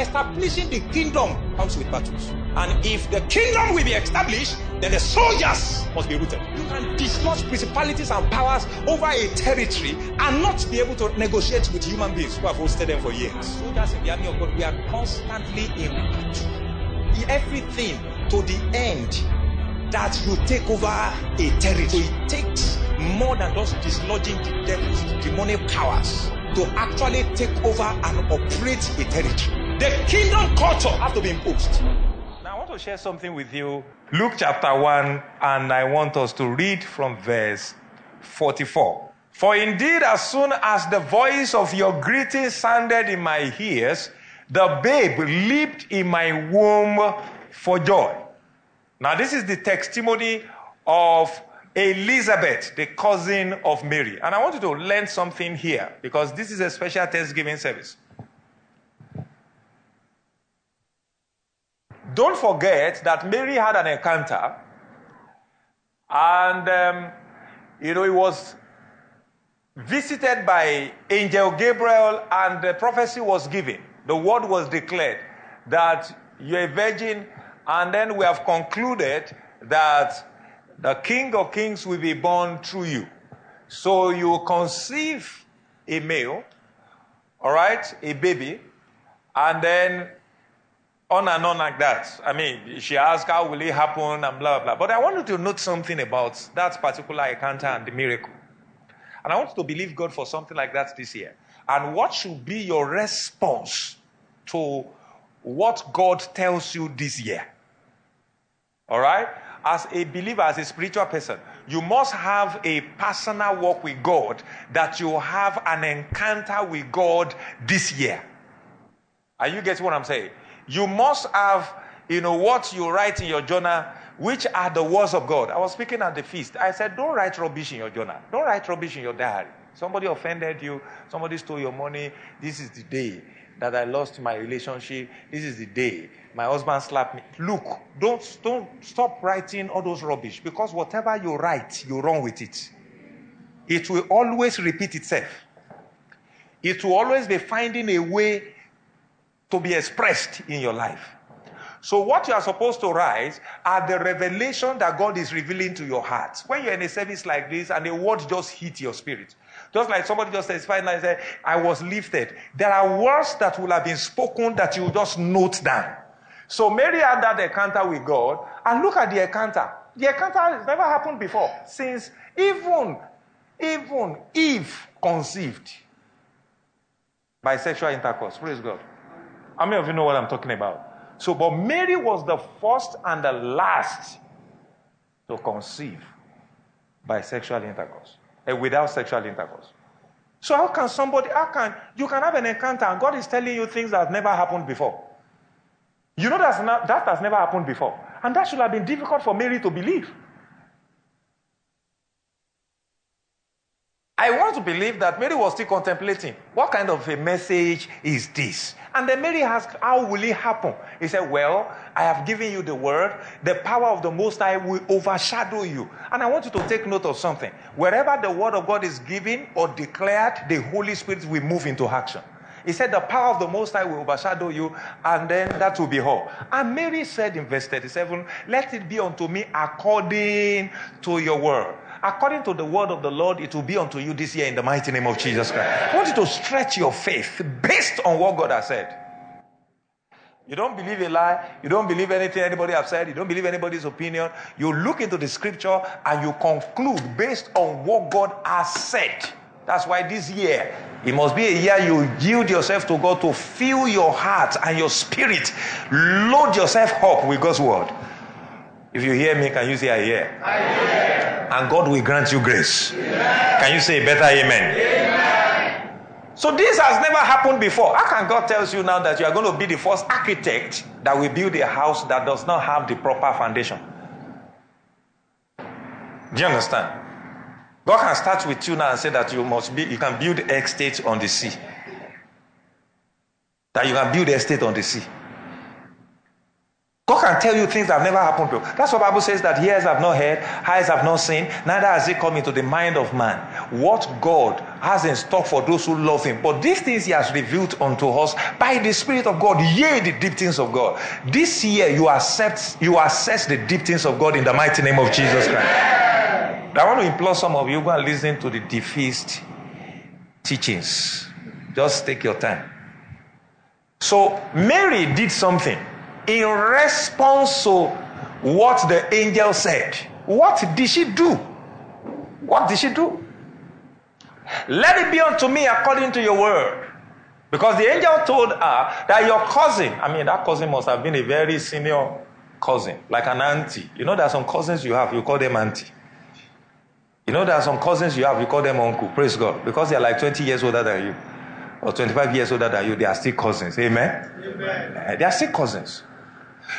establishing the kingdom comes with battles. And if the kingdom will be established, then the soldiers must be rooted. You can dislodge principalities and powers over a territory and not be able to negotiate with human beings who have hosted them for years. Soldiers in the army of God, we are constantly in battle. Everything to the end that you take over a territory. It takes more than just dislodging the devils, demonic powers to actually take over and operate a territory. The kingdom culture has to be imposed. Now, I want to share something with you. Luke chapter 1, and I want us to read from verse 44. For indeed, as soon as the voice of your greeting sounded in my ears, the babe leaped in my womb for joy. Now, this is the testimony of Elizabeth, the cousin of Mary. And I want you to learn something here because this is a special Thanksgiving service. Don't forget that Mary had an encounter, and um, you know, it was visited by angel Gabriel, and the prophecy was given. The word was declared that you're a virgin and then we have concluded that the King of Kings will be born through you. So you conceive a male, all right, a baby, and then on and on like that. I mean, she asked, How will it happen? and blah, blah. blah. But I want you to note something about that particular encounter and the miracle. And I want to believe God for something like that this year. And what should be your response to what God tells you this year? All right? As a believer, as a spiritual person, you must have a personal walk with God that you have an encounter with God this year. Are you getting what I'm saying? You must have, you know, what you write in your journal, which are the words of God. I was speaking at the feast. I said, don't write rubbish in your journal. Don't write rubbish in your diary. Somebody offended you. Somebody stole your money. This is the day that I lost my relationship. This is the day my husband slapped me. Look, don't, don't stop writing all those rubbish because whatever you write, you run with it. It will always repeat itself. It will always be finding a way to be expressed in your life. So, what you are supposed to write are the revelation that God is revealing to your heart. When you're in a service like this and a word just hit your spirit, just like somebody just testified and said, I was lifted. There are words that will have been spoken that you just note down. So Mary had that encounter with God, and look at the encounter. The encounter has never happened before, since even, even Eve conceived by sexual intercourse. Praise God. How many of you know what I'm talking about? So, but Mary was the first and the last to conceive by sexual intercourse, and eh, without sexual intercourse. So, how can somebody, how can, you can have an encounter and God is telling you things that have never happened before? You know that's not, that has never happened before. And that should have been difficult for Mary to believe. I want to believe that Mary was still contemplating what kind of a message is this? And then Mary asked, How will it happen? He said, Well, I have given you the word. The power of the Most High will overshadow you. And I want you to take note of something. Wherever the word of God is given or declared, the Holy Spirit will move into action. He said, The power of the Most High will overshadow you, and then that will be all. And Mary said in verse 37, Let it be unto me according to your word. According to the word of the Lord, it will be unto you this year in the mighty name of Jesus Christ. I want you to stretch your faith based on what God has said. You don't believe a lie. You don't believe anything anybody has said. You don't believe anybody's opinion. You look into the scripture and you conclude based on what God has said. That's why this year, it must be a year you yield yourself to God to fill your heart and your spirit. Load yourself up with God's word. If you hear me, can you say I hear? I hear. And God will grant you grace. Amen. Can you say better amen? amen? So this has never happened before. How can God tells you now that you are going to be the first architect that will build a house that does not have the proper foundation? Do you understand? God can start with you now and say that you must be, you can build estate on the sea. That you can build estate on the sea. God can tell you things that have never happened to. That's what Bible says that ears have not heard, eyes have not seen, neither has it come into the mind of man. What God has in stock for those who love Him. But these things He has revealed unto us by the Spirit of God. Yea, the deep things of God. This year you accept, you assess the deep things of God in the mighty name of Jesus Christ. I want to implore some of you go and listen to the defeast teachings. Just take your time. So Mary did something in response to what the angel said. What did she do? What did she do? Let it be unto me according to your word. Because the angel told her that your cousin, I mean, that cousin must have been a very senior cousin, like an auntie. You know, there are some cousins you have, you call them auntie. You know, there are some cousins you have, you call them uncle. Praise God. Because they are like 20 years older than you, or 25 years older than you, they are still cousins. Amen? Amen. They are still cousins.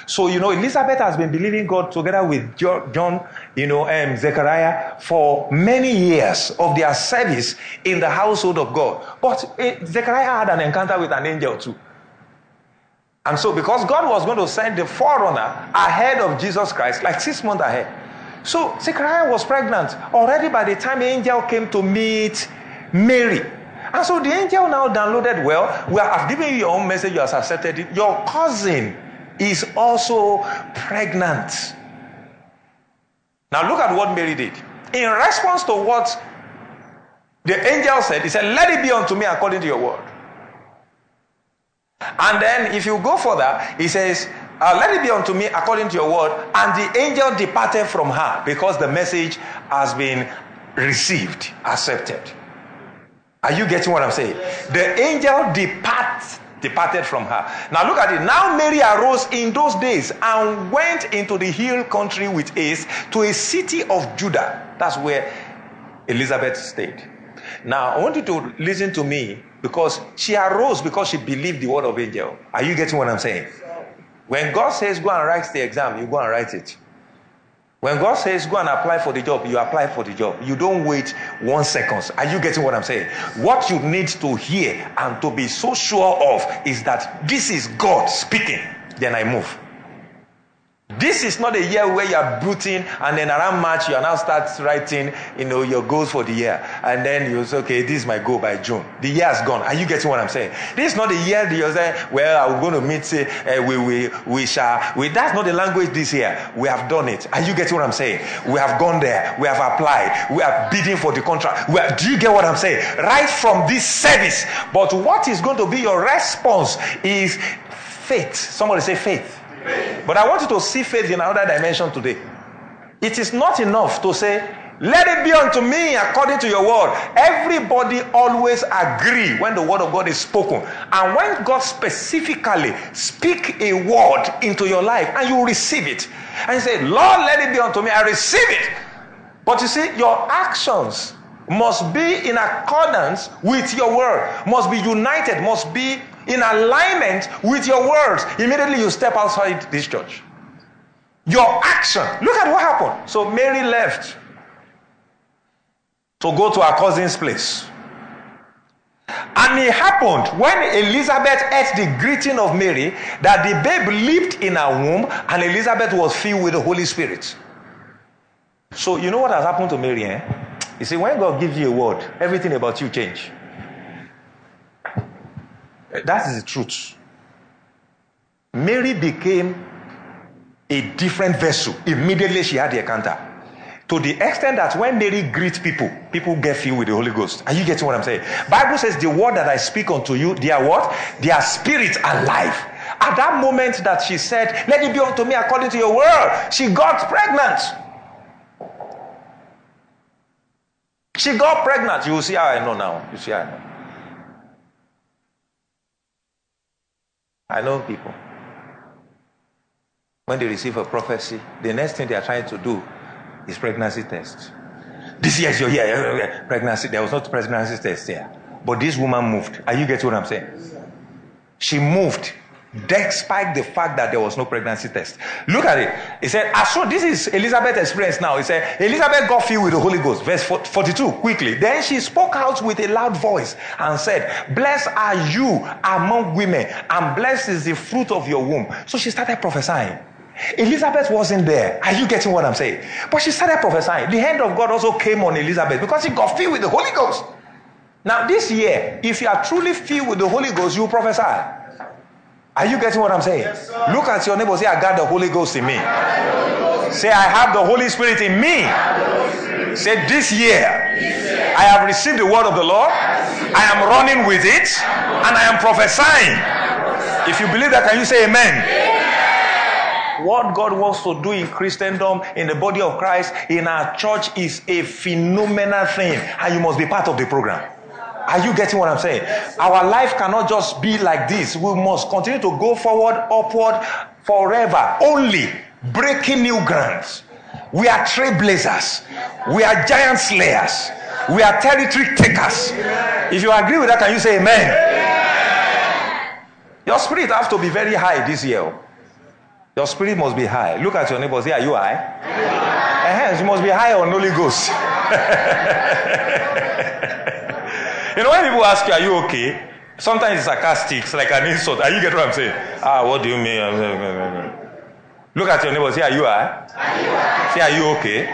So, you know, Elizabeth has been believing God together with John, you know, um, Zechariah for many years of their service in the household of God. But uh, Zechariah had an encounter with an angel too. And so, because God was going to send the forerunner ahead of Jesus Christ, like six months ahead. So, Zechariah was pregnant already by the time the angel came to meet Mary. And so the angel now downloaded, well, we have given you your own message, you have accepted it. Your cousin is also pregnant. Now look at what Mary did. In response to what the angel said, he said, Let it be unto me according to your word. And then if you go further, he says, uh, Let it be unto me according to your word. And the angel departed from her because the message has been received, accepted. Are you getting what I'm saying? The angel departs departed from her. Now look at it. Now Mary arose in those days and went into the hill country with haste to a city of Judah. That's where Elizabeth stayed. Now I want you to listen to me because she arose because she believed the word of angel. Are you getting what I'm saying? When God says go and write the exam, you go and write it. When God says go and apply for the job, you apply for the job. You don't wait one second. Are you getting what I'm saying? What you need to hear and to be so sure of is that this is God speaking. Then I move. This is not a year where you are brooding and then around March you are now start writing, you know, your goals for the year. And then you say, okay, this is my goal by June. The year has gone. Are you getting what I'm saying? This is not the year that you're saying, well, I'm going to meet, uh, we, we, we shall. We, that's not the language this year. We have done it. Are you getting what I'm saying? We have gone there. We have applied. We are bidding for the contract. Are, do you get what I'm saying? Right from this service. But what is going to be your response is faith. Somebody say faith. But I want you to see faith in another dimension today. It is not enough to say, let it be unto me according to your word. Everybody always agree when the word of God is spoken. And when God specifically speak a word into your life and you receive it. And you say, Lord, let it be unto me. I receive it. But you see, your actions must be in accordance with your word, must be united, must be in alignment with your words, immediately you step outside this church. Your action. Look at what happened. So Mary left to go to her cousin's place. And it happened when Elizabeth ate the greeting of Mary that the babe leaped in her womb and Elizabeth was filled with the Holy Spirit. So, you know what has happened to Mary? Eh? You see, when God gives you a word, everything about you change. That is the truth. Mary became a different vessel immediately she had the encounter. To the extent that when Mary greets people, people get filled with the Holy Ghost. Are you getting what I'm saying? Bible says the word that I speak unto you, they are what? They are spirit and life. At that moment that she said, Let it be unto me according to your word, she got pregnant. She got pregnant. You will see how I know now. You see how I know. I know people. When they receive a prophecy, the next thing they are trying to do is pregnancy test. This year, you're here, pregnancy. There was not pregnancy test here. But this woman moved. Are you getting what I'm saying? She moved despite the fact that there was no pregnancy test. Look at it. He said, as soon this is Elizabeth's experience now. He said, Elizabeth got filled with the Holy Ghost. Verse 42, quickly. Then she spoke out with a loud voice and said, Blessed are you among women, and blessed is the fruit of your womb. So she started prophesying. Elizabeth wasn't there. Are you getting what I'm saying? But she started prophesying. The hand of God also came on Elizabeth because she got filled with the Holy Ghost. Now, this year, if you are truly filled with the Holy Ghost, you prophesy. Are you getting what I'm saying? Yes, Look at your neighbor. Say, I got the Holy Ghost in me. Say, I have the Holy Spirit in me. Say, this year, I have received the word of the Lord. I am running with it, and I am prophesying. If you believe that, can you say amen? What God wants to do in Christendom, in the body of Christ, in our church is a phenomenal thing, and you must be part of the program. Are you getting what I'm saying? Our life cannot just be like this. We must continue to go forward, upward, forever. Only breaking new grounds. We are trailblazers. We are giant slayers. We are territory takers. If you agree with that, can you say amen? Your spirit has to be very high this year. Your spirit must be high. Look at your neighbors. Say, are you high? Uh-huh. You must be high on Holy Ghost. you know, when people ask you, are you okay? Sometimes it's sarcastic. It's like an insult. Are you get what I'm saying? Ah, what do you mean? Look at your neighbor. Say, are you high? Say, are you okay?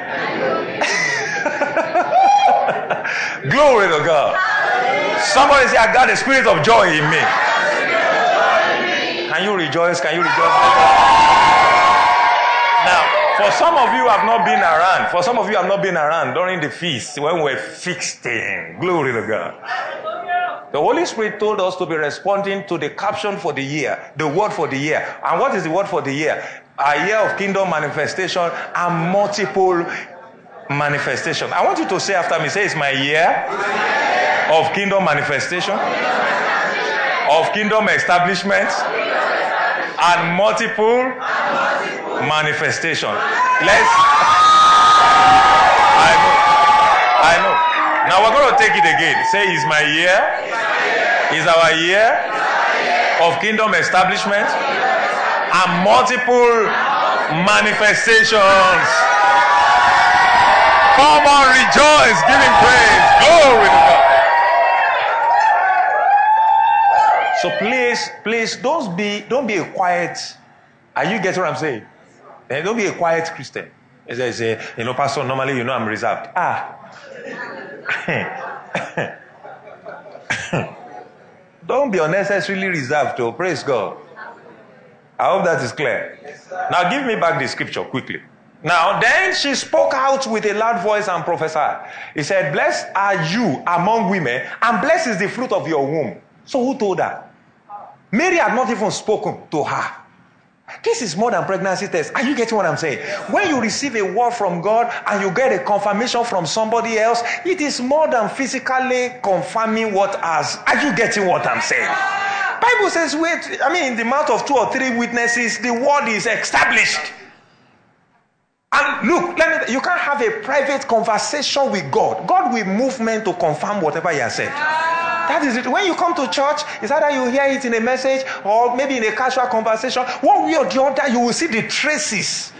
Glory to God. Somebody say, I got the spirit of joy in me. Can you rejoice? Can you rejoice? For some of you have not been around. For some of you have not been around during the feast when we're feasting. Glory to God. The Holy Spirit told us to be responding to the caption for the year, the word for the year. And what is the word for the year? A year of kingdom manifestation and multiple manifestation. I want you to say after me, say it's my year of kingdom manifestation, of kingdom establishment, and multiple manifestation. Let's. I know. I know. Now we're going to take it again. Say, is my year? Is our year of kingdom establishment and multiple manifestations. Come on, rejoice, give him praise. Glory to God. So please, please don't be don't be a quiet. Are you getting what I'm saying? And don't be a quiet Christian. As I say, you know, Pastor, normally you know I'm reserved. Ah. don't be unnecessarily reserved, oh, praise God. I hope that is clear. Now give me back the scripture quickly. Now, then she spoke out with a loud voice and prophesied. He said, Blessed are you among women, and blessed is the fruit of your womb. So, who told her? Mary had not even spoken to her. This is more than pregnancy test. Are you getting what I'm saying? When you receive a word from God and you get a confirmation from somebody else, it is more than physically confirming what has. Are you getting what I'm saying? Bible says, wait, I mean, in the mouth of two or three witnesses, the word is established. And look, let me, you can't have a private conversation with God. God will move men to confirm whatever He has said. That is it. When you come to church, it's either you hear it in a message or maybe in a casual conversation. One way or the other, you will see the traces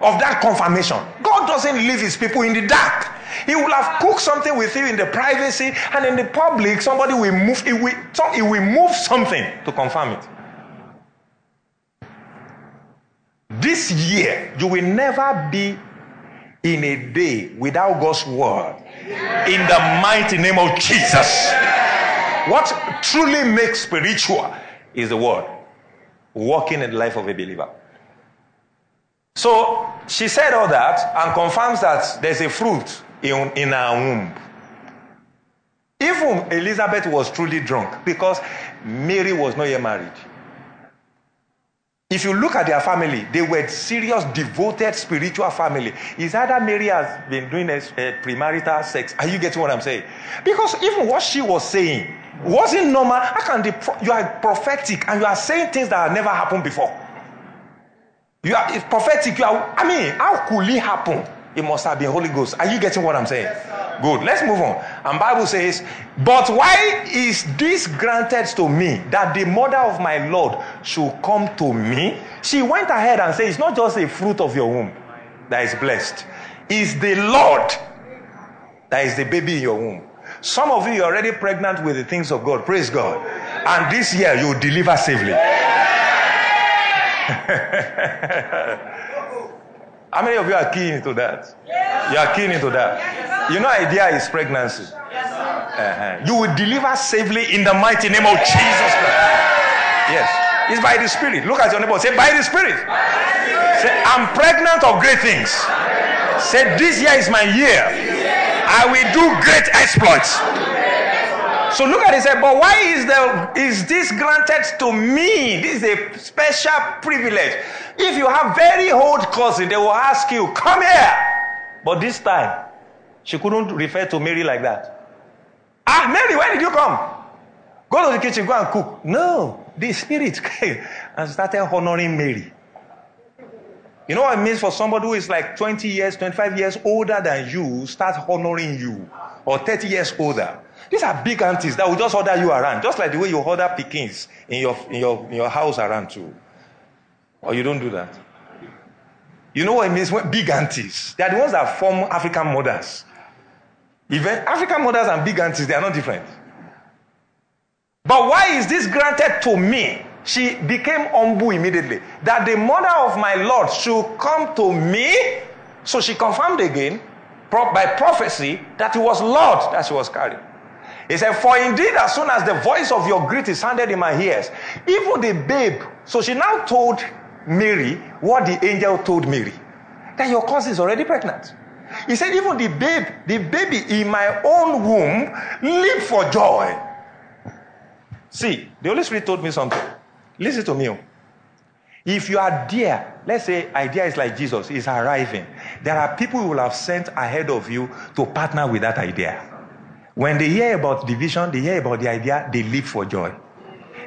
of that confirmation. God doesn't leave his people in the dark. He will have cooked something with you in the privacy, and in the public, somebody will move, he will, he will move something to confirm it. This year, you will never be in a day without God's word. In the mighty name of Jesus. What truly makes spiritual is the word. Walking in the life of a believer. So she said all that and confirms that there's a fruit in, in her womb. Even Elizabeth was truly drunk because Mary was not yet married. If you look at their family, they were serious, devoted, spiritual family. Is either Mary has been doing a, a premarital sex? Are you getting what I'm saying? Because even what she was saying wasn't normal. How can the pro- you are prophetic and you are saying things that have never happened before? You are it's prophetic. You are. I mean, how could it happen? It must have been Holy Ghost. Are you getting what I'm saying? Yes, Good. Let's move on. And Bible says, "But why is this granted to me that the mother of my Lord should come to me?" She went ahead and said, "It's not just a fruit of your womb that is blessed; it's the Lord that is the baby in your womb." Some of you are already pregnant with the things of God. Praise God. And this year you deliver safely. How many of you are keen into that? Yes. You are keen into that. Yes, you know, idea is pregnancy. Yes, uh-huh. You will deliver safely in the mighty name of Jesus Christ. Yes. It's by the Spirit. Look at your neighbor. Say, by the Spirit. Say, I'm pregnant of great things. Say, this year is my year. I will do great exploits. So look at it. Say, but why is the is this granted to me? This is a special privilege. If you have very old cousin, they will ask you, "Come here." But this time, she couldn't refer to Mary like that. Ah, Mary, when did you come? Go to the kitchen, go and cook. No, the Spirit came and started honoring Mary. You know what it means for somebody who is like 20 years, 25 years older than you, start honoring you, or 30 years older. These are big aunties that will just order you around, just like the way you order pickings in your, in your, in your house around too. Or you don't do that. You know what it means big aunties? They are the ones that form African mothers. Even African mothers and big aunties, they are not different. But why is this granted to me? She became humble immediately. That the mother of my Lord should come to me. So she confirmed again by prophecy that it was Lord that she was carrying. He said, For indeed, as soon as the voice of your greeting sounded in my ears, even the babe. So she now told Mary what the angel told Mary that your cousin is already pregnant. He said, Even the babe, the baby in my own womb leap for joy. See, the Holy Spirit told me something. Listen to me. Oh. If you are there, let's say idea is like Jesus is arriving. There are people who will have sent ahead of you to partner with that idea. When they hear about the vision, they hear about the idea, they leap for joy.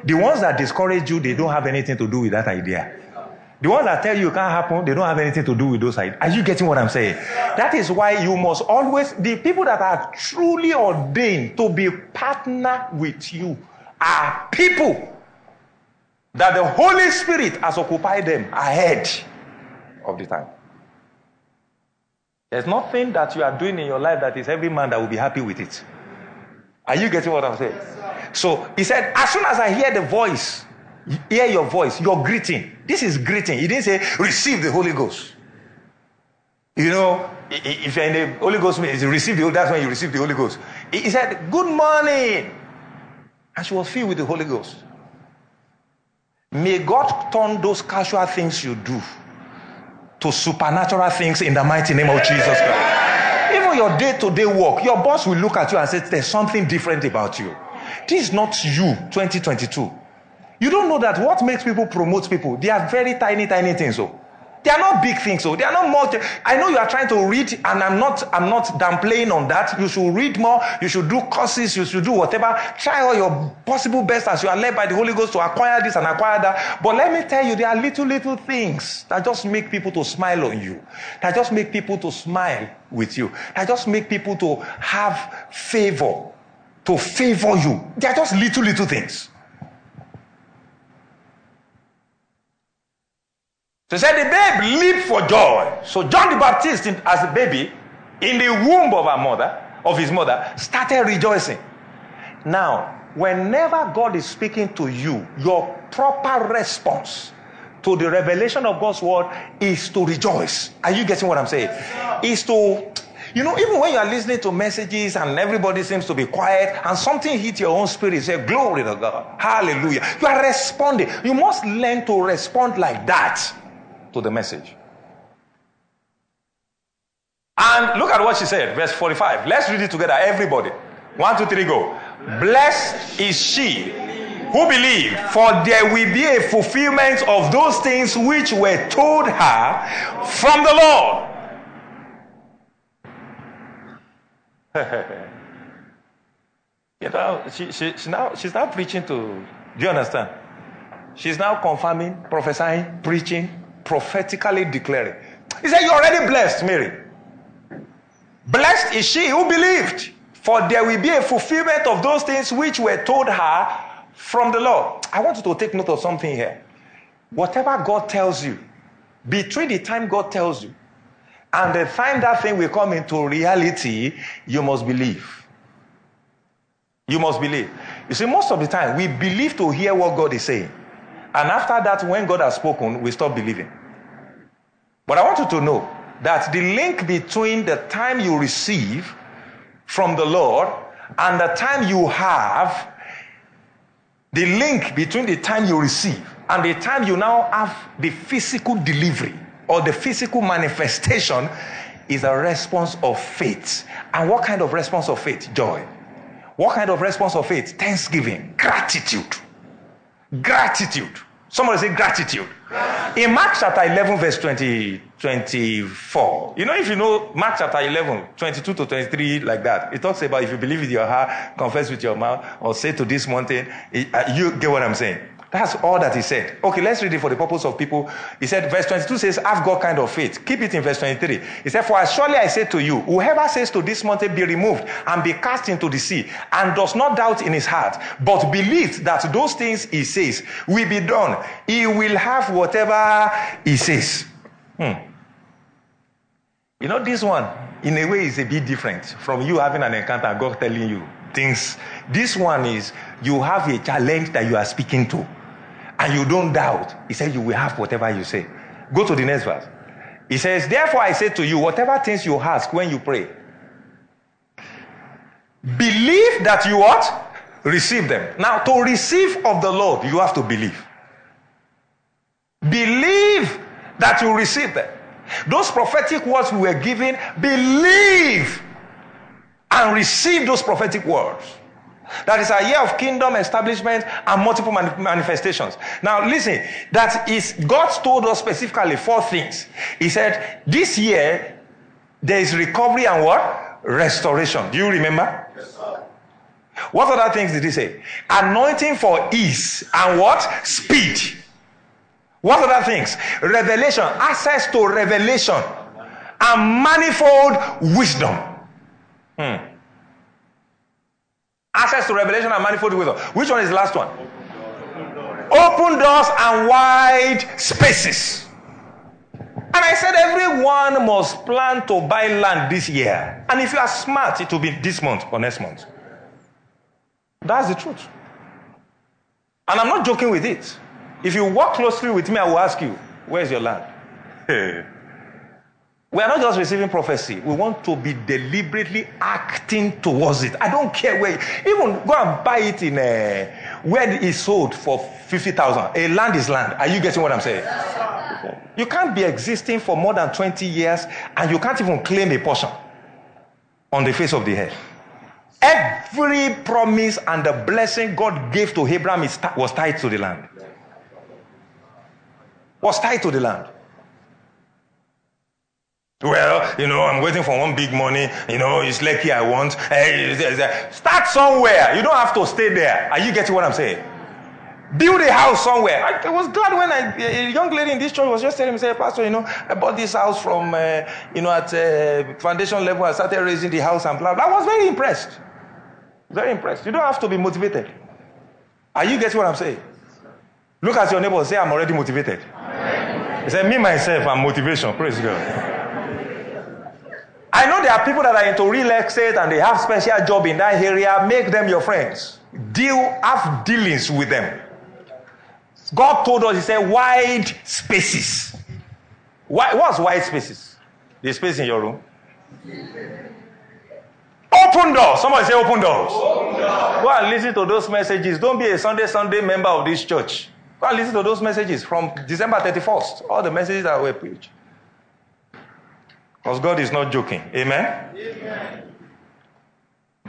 The ones that discourage you, they don't have anything to do with that idea. The ones that tell you it can't happen, they don't have anything to do with those ideas. Are you getting what I'm saying? That is why you must always, the people that are truly ordained to be partner with you are people that the Holy Spirit has occupied them ahead of the time. There's nothing that you are doing in your life that is every man that will be happy with it. Are you getting what I'm saying? So he said, as soon as I hear the voice, hear your voice, your greeting. This is greeting. He didn't say, receive the Holy Ghost. You know, if you're in the Holy Ghost, receive the that's when you receive the Holy Ghost. He said, Good morning. And she was filled with the Holy Ghost. May God turn those casual things you do to supernatural things in the mighty name of Jesus Christ. Even your day to day work, your boss will look at you and say, There's something different about you. This is not you, 2022. You don't know that what makes people promote people, they are very tiny, tiny things. So they are not big things. So they are not multi. I know you are trying to read, and I'm not. I'm not downplaying on that. You should read more. You should do courses. You should do whatever. Try all your possible best as you are led by the Holy Ghost to acquire this and acquire that. But let me tell you, there are little, little things that just make people to smile on you. That just make people to smile with you. That just make people to have favor, to favor you. They are just little, little things. So he said the babe leaped for joy. So John the Baptist, as a baby, in the womb of our mother, of his mother, started rejoicing. Now, whenever God is speaking to you, your proper response to the revelation of God's word is to rejoice. Are you getting what I'm saying? Is to you know, even when you are listening to messages and everybody seems to be quiet and something hits your own spirit, say, Glory to God. Hallelujah. You are responding. You must learn to respond like that to the message. And look at what she said, verse 45. Let's read it together, everybody. One, two, three, go. Blessed is she who believed, for there will be a fulfillment of those things which were told her from the Lord. you know, she, she, she now, she's now preaching to, do you understand? She's now confirming, prophesying, preaching, prophetically declaring. He said, You're already blessed, Mary. Blessed is she who believed, for there will be a fulfillment of those things which were told her from the Lord. I want you to take note of something here. Whatever God tells you, between the time God tells you and the time that thing will come into reality, you must believe. You must believe. You see, most of the time, we believe to hear what God is saying. And after that, when God has spoken, we stop believing. But I want you to know that the link between the time you receive from the Lord and the time you have, the link between the time you receive and the time you now have the physical delivery or the physical manifestation is a response of faith. And what kind of response of faith? Joy. What kind of response of faith? Thanksgiving, gratitude. Gratitude. Somebody say gratitude. In Mark chapter 11, verse 20, 24, you know, if you know Mark chapter 11, 22 to 23, like that, it talks about if you believe with your heart, confess with your mouth, or say to this mountain, you get what I'm saying. That's all that he said. Okay, let's read it for the purpose of people. He said, verse 22 says, "I've God kind of faith. Keep it in verse 23. He said, For surely I say to you, whoever says to this mountain, Be removed and be cast into the sea, and does not doubt in his heart, but believes that those things he says will be done, he will have whatever he says. Hmm. You know, this one, in a way, is a bit different from you having an encounter, God telling you things. This one is you have a challenge that you are speaking to and you don't doubt, he said, you will have whatever you say. Go to the next verse. He says, Therefore I say to you, whatever things you ask when you pray, believe that you what? Receive them. Now, to receive of the Lord, you have to believe. Believe that you receive them. Those prophetic words we were given, believe and receive those prophetic words. That is a year of kingdom establishment and multiple manifestations. Now, listen, that is, God told us specifically four things. He said, This year, there is recovery and what? Restoration. Do you remember? Yes, sir. What other things did he say? Anointing for ease and what? Speed. What other things? Revelation, access to revelation, and manifold wisdom. Hmm. Access to revelation and manifold wisdom. Which one is the last one? Open doors and wide spaces. And I said, everyone must plan to buy land this year. And if you are smart, it will be this month or next month. That's the truth. And I'm not joking with it. If you work closely with me, I will ask you, where's your land? We are not just receiving prophecy. We want to be deliberately acting towards it. I don't care where. Even go and buy it in a, uh, where it's sold for 50,000. A land is land. Are you getting what I'm saying? You can't be existing for more than 20 years and you can't even claim a portion on the face of the earth. Every promise and the blessing God gave to Abraham was tied to the land. Was tied to the land. Well, you know, I'm waiting for one big money. You know, it's lucky I want. Start somewhere. You don't have to stay there. Are you getting what I'm saying? Build a house somewhere. I, was glad when I, a young lady in this church was just telling me, say, Pastor, you know, I bought this house from, uh, you know, at uh, foundation level. I started raising the house and blah, blah. I was very impressed. Very impressed. You don't have to be motivated. Are you getting what I'm saying? Look at your neighbor say, I'm already motivated. He said, me, myself, I'm motivation. Praise God. I know there are people that are into real estate and they have special job in that area. Make them your friends. Deal, have dealings with them. God told us, He said, wide spaces. Why, what's wide spaces? The space in your room. Open doors. Somebody say open doors. open doors. Go and listen to those messages. Don't be a Sunday Sunday member of this church. Go and listen to those messages from December 31st. All the messages that were preached. Because God is not joking. Amen? Amen?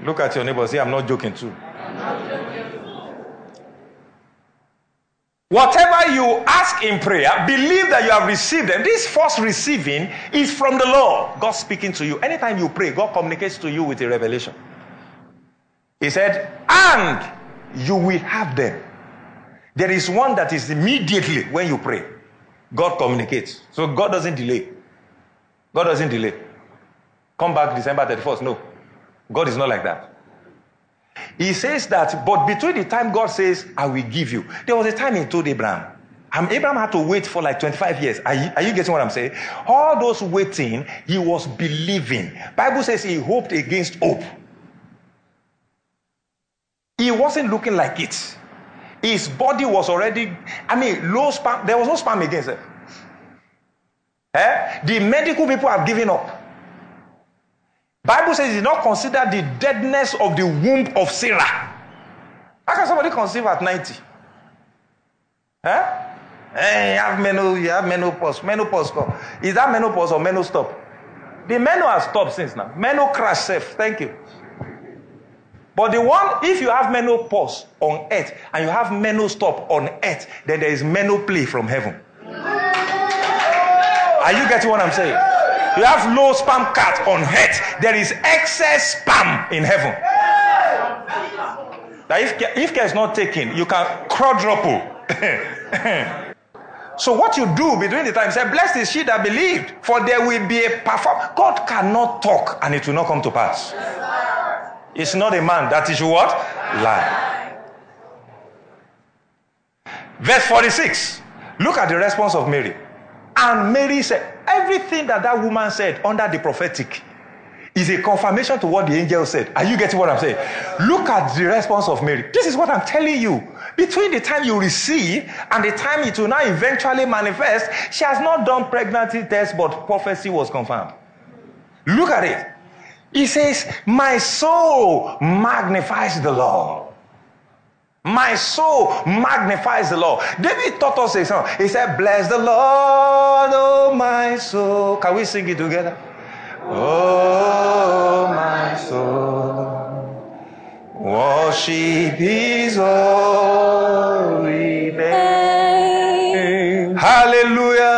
Look at your neighbor say, I'm not joking too. Not joking. Whatever you ask in prayer, believe that you have received them. This first receiving is from the Lord. God speaking to you. Anytime you pray, God communicates to you with a revelation. He said, and you will have them. There is one that is immediately when you pray. God communicates. So God doesn't delay. God doesn't delay. Come back December 31st. No. God is not like that. He says that, but between the time God says, I will give you, there was a time he told Abraham. Um, Abraham had to wait for like 25 years. Are you, are you getting what I'm saying? All those waiting, he was believing. Bible says he hoped against hope. He wasn't looking like it. His body was already, I mean, low sperm. There was no sperm against him. Eh? The medical people have given up. Bible says he did not consider the deadness of the womb of Sarah. How can somebody conceive at 90? Eh? Eh, you have menopause, you have menopause, menopause. Is that menopause or menopause? The menu has stopped since now. Menu crash safe. Thank you. But the one, if you have menopause on earth and you have menu stop on earth, then there is menu play from heaven. Are you getting what I'm saying? You have low sperm count on earth. There is excess sperm in heaven. That if, if care is not taken, you can quadruple. So what you do between the time, say, blessed is she that believed, for there will be a perform. God cannot talk and it will not come to pass. It's not a man that is what? Lie. Verse 46. Look at the response of Mary. And Mary said, everything that that woman said under the prophetic is a confirmation to what the angel said. Are you getting what I'm saying? Look at the response of Mary. This is what I'm telling you. Between the time you receive and the time it will now eventually manifest, she has not done pregnancy test, but prophecy was confirmed. Look at it. He says, My soul magnifies the Lord. My soul magnifies the Lord. David taught us a song. He said, Bless the Lord, oh my soul. Can we sing it together? Oh, my soul, worship His holy name. Hallelujah.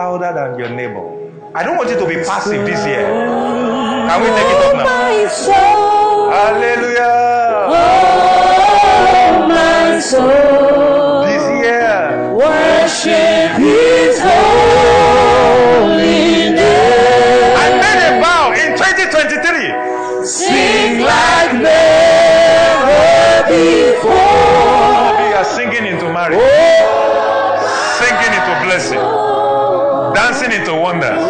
Louder than your neighbor. I don't want you to be passive this year. Can we take it up now? Hallelujah. Dancing into wonders.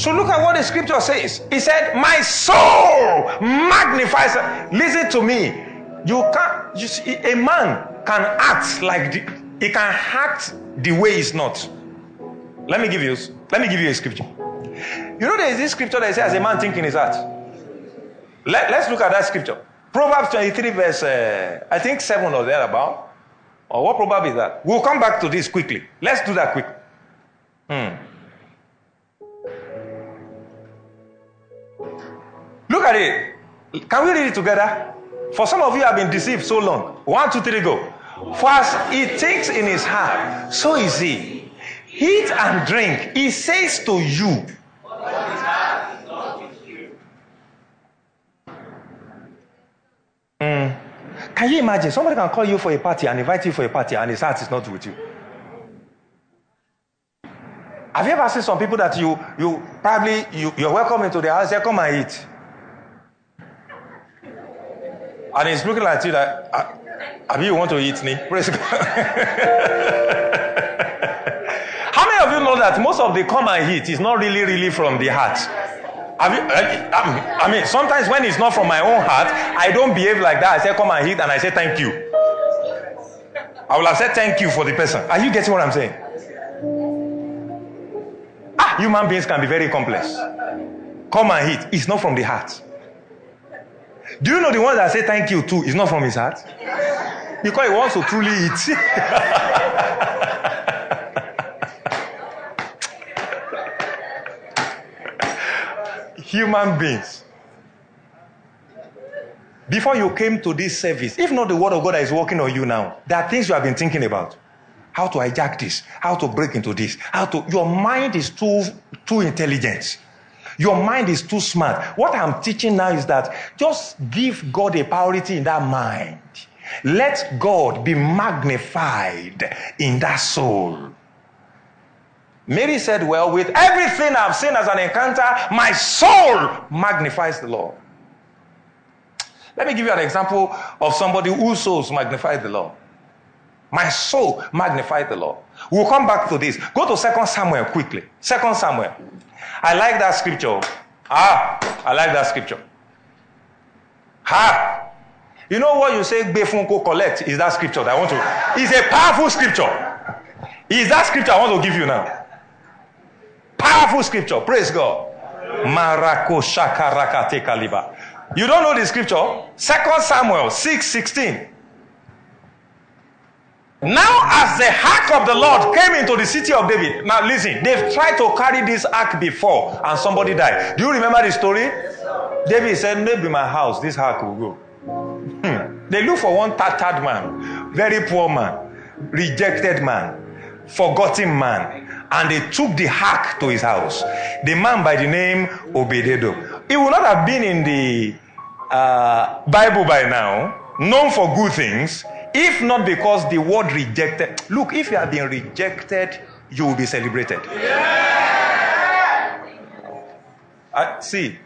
So look at what the scripture says. He said, My soul magnifies. Listen to me. You can't, you see, a man can act like the, he can act the way he's not. Let me give you, let me give you a scripture. You know, there is this scripture that says, a man thinking his heart. Let, let's look at that scripture. Proverbs 23, verse, uh, I think 7 or thereabout. Or what proverb is that? We'll come back to this quickly. Let's do that quick. Hmm. Look at it. Can we read it together? For some of you have been deceived so long. One, two, three, go. As he thinks in his heart, so is he. Eat and drink. He says to you. Mm. Can you imagine? Somebody can call you for a party and invite you for a party and his heart is not with you. Have you ever seen some people that you you probably you, you're welcome into their house, they come and eat. And he's looking at you like, "Ah, have you want to eat me? Praise God. How many of you know that most of the come and eat is not really, really from the heart? I, I- I mean, sometimes when it's not from my own heart, I don't behave like that. I say, come and eat, and I say, thank you. I will have said thank you for the person. Are you getting what I'm saying? Ah, human beings can be very complex. Come and eat. It's not from the heart. Do you know the one that say thank you too is not from his heart? Because he wants to truly eat. Human beings. Before you came to this service, if not the word of God that is working on you now, there are things you have been thinking about. How to hijack this, how to break into this, how to your mind is too too intelligent. Your mind is too smart. What I'm teaching now is that just give God a priority in that mind. Let God be magnified in that soul. Mary said, Well, with everything I've seen as an encounter, my soul magnifies the Lord. Let me give you an example of somebody whose souls magnify the Lord. My soul magnified the Lord. We'll come back to this. Go to Second Samuel quickly. Second Samuel. I like that scripture. Ah, I like that scripture. Ha! You know what you say, Befunko collect is that scripture that I want to. It's a powerful scripture. Is that scripture I want to give you now? Powerful scripture. Praise God. You don't know the scripture? Second Samuel 6 16. Now, as the ark of the Lord came into the city of David, now listen, they've tried to carry this ark before and somebody died. Do you remember the story? David said, Maybe my house, this ark will go. Hmm. They look for one tattered man, very poor man, rejected man, forgotten man, and they took the hack to his house. The man by the name Obed-Edom. He would not have been in the uh, Bible by now, known for good things, if not because the word rejected. Look, if you have been rejected, you will be celebrated. I, see,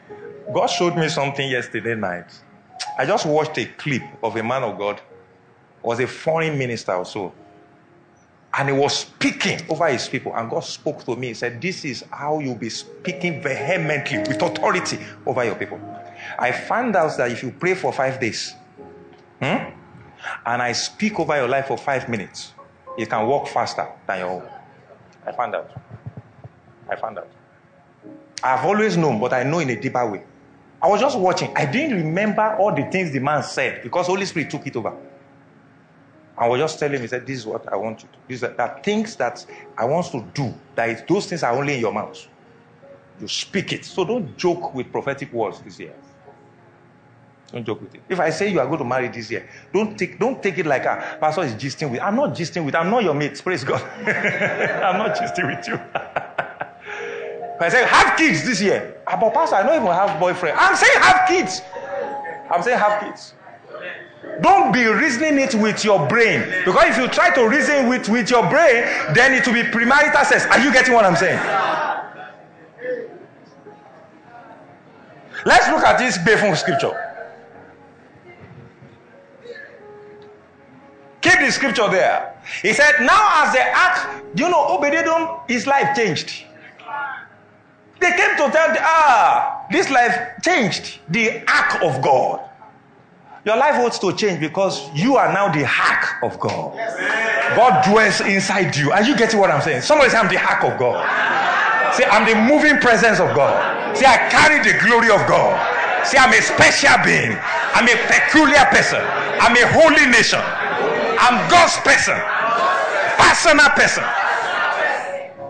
God showed me something yesterday night. I just watched a clip of a man of God, was a foreign minister or so. And he was speaking over his people. And God spoke to me. He said, This is how you'll be speaking vehemently with authority over your people. I found out that if you pray for five days, hmm, and I speak over your life for five minutes, it can walk faster than your own. I found out. I found out. I've always known, but I know in a deeper way. I was just watching. I didn't remember all the things the man said because Holy Spirit took it over. I was just telling him, he said, This is what I want you to do. These are, are things that I want to do. That is, those things are only in your mouth. You speak it. So don't joke with prophetic words this year. Don't joke with it. If I say you are going to marry this year, don't take don't take it like a ah, pastor is gisting with. I'm not gisting with. I'm not your mate. Praise God. I'm not gisting with you. I say have kids this year, ah, but pastor, I don't even have boyfriend. I'm saying have kids. I'm saying have kids. Don't be reasoning it with your brain. Because if you try to reason with, with your brain, then it will be premarital sex. Are you getting what I'm saying? Let's look at this Befun scripture. Keep the scripture there. He said, Now as the ark, do you know, Obed-Edom, his life changed. They came to tell, the, ah, this life changed. The ark of God. Your life wants to change because you are now the hack of God. God dwells inside you. Are you getting what I'm saying? Somebody say, I'm the hack of God. Say, I'm the moving presence of God. Say, I carry the glory of God. Say, I'm a special being. I'm a peculiar person. I'm a holy nation. I'm God's person, personal person.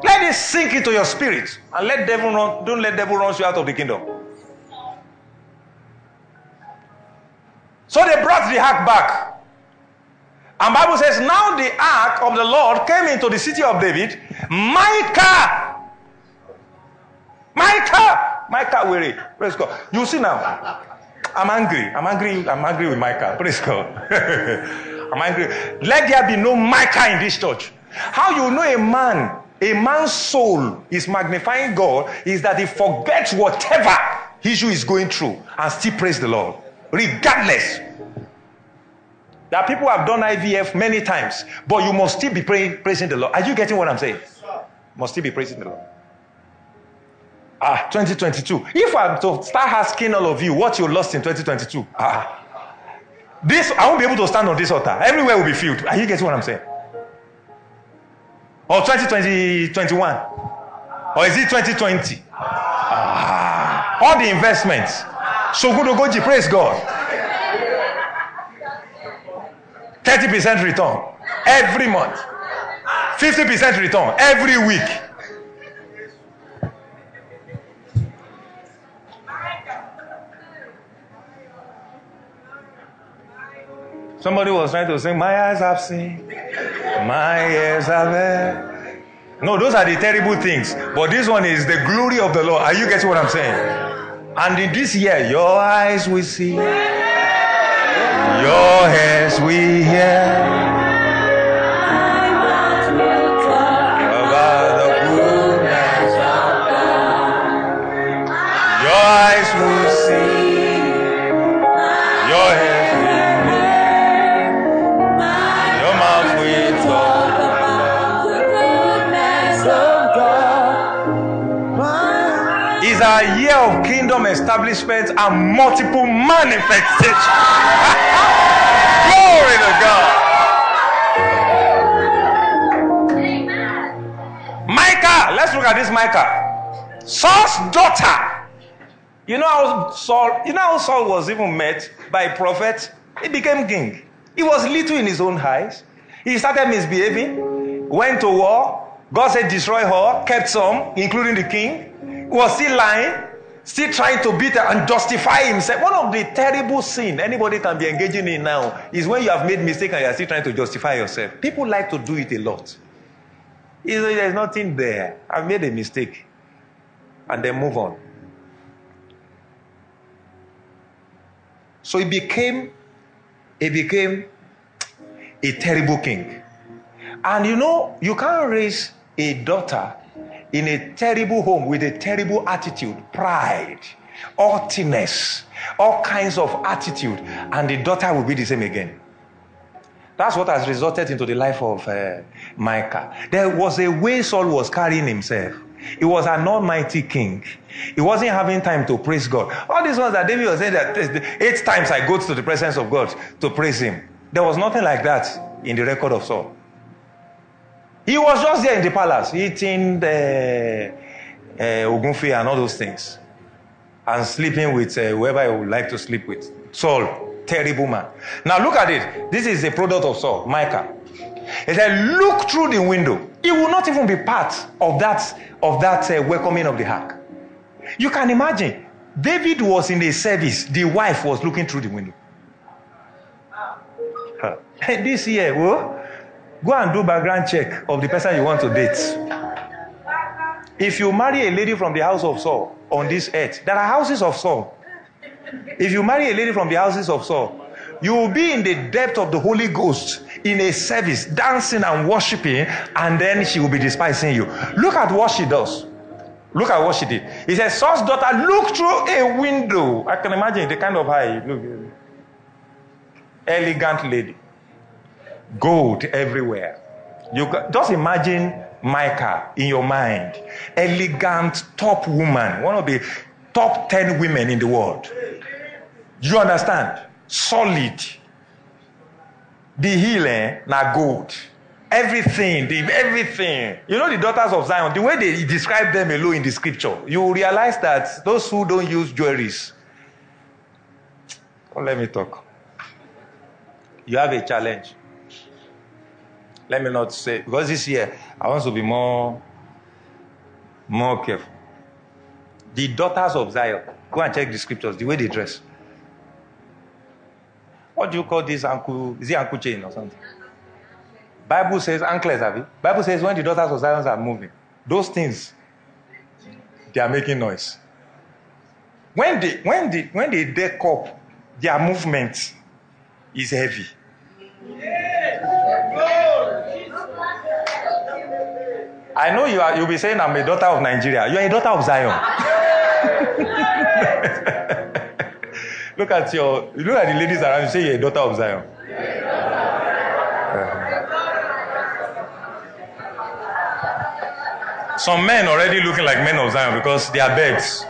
Let it sink into your spirit and let devil run, don't let devil run you out of the kingdom. So they brought the ark back. And Bible says, now the ark of the Lord came into the city of David. Micah. Micah. Micah, wait, praise God. You see now. I'm angry. I'm angry. I'm angry with Micah. Praise God. I'm angry? Let there be no Micah in this church. How you know a man, a man's soul is magnifying God is that he forgets whatever issue is going through and still praise the Lord, regardless. There are people who have done IVF many times, but you must still be praying, praising the Lord. Are you getting what I'm saying? Must still be praising the Lord. Ah, 2022. If I'm to start asking all of you what you lost in 2022, ah, this, I won't be able to stand on this altar. Everywhere will be filled. Are you getting what I'm saying? Or 2020, 21? Or is it 2020? Ah, all the investments. So good Ogoji, praise God. 30% return every month. 50% return every week. Somebody was trying to sing, My eyes have seen, my ears have heard. No, those are the terrible things. But this one is the glory of the Lord. Are you getting what I'm saying? And in this year, your eyes will see, your ears will hear. Year of kingdom establishment and multiple manifestations. Glory to God. Micah, let's look at this Micah. Saul's daughter. You know how Saul, you know how Saul was even met by a prophet? He became king. He was little in his own eyes. He started misbehaving, went to war. God said, destroy her, kept some, including the king. Was still lying, still trying to beat and justify himself. One of the terrible sin anybody can be engaging in now is when you have made mistake and you are still trying to justify yourself. People like to do it a lot. There's nothing there. I've made a mistake. And then move on. So he became, he became a terrible king. And you know, you can't raise a daughter in a terrible home with a terrible attitude, pride, haughtiness, all kinds of attitude, and the daughter will be the same again. That's what has resulted into the life of uh, Micah. There was a way Saul was carrying himself. He was an almighty king. He wasn't having time to praise God. All these ones that David was saying that eight times I go to the presence of God to praise him. There was nothing like that in the record of Saul. He was just there in the palace eating the uh, and all those things and sleeping with uh, whoever he would like to sleep with. Saul, terrible man. Now look at it. This is a product of Saul, Micah. He said, look through the window. It will not even be part of that of that uh, welcoming of the ark. You can imagine. David was in a service. The wife was looking through the window. This year, well, Go and do background check of the person you want to date. If you marry a lady from the house of Saul on this earth, there are houses of Saul. If you marry a lady from the houses of Saul, you will be in the depth of the Holy Ghost in a service, dancing and worshiping, and then she will be despising you. Look at what she does. Look at what she did. He said, Saul's daughter, look through a window. I can imagine the kind of eye. Look, elegant lady gold everywhere. You just imagine Micah in your mind, elegant top woman, one of the top 10 women in the world. You understand? Solid. The healing, eh, na gold. Everything, the, everything. You know the daughters of Zion, the way they describe them alone in the scripture, you realize that those who don't use jewelries. Don't let me talk. You have a challenge. Let me not say, because this year I want to be more, more careful. The daughters of Zion, go and check the scriptures, the way they dress. What do you call this? Is it ankle chain or something? Bible says anklets, have you? Bible says when the daughters of Zion are moving, those things they are making noise. When they when they when they deck up, their movement is heavy. I know you are. You'll be saying I'm a daughter of Nigeria. You are a daughter of Zion. look at your. Look at the ladies around you. Say you're a daughter of Zion. Some men already looking like men of Zion because they are beds.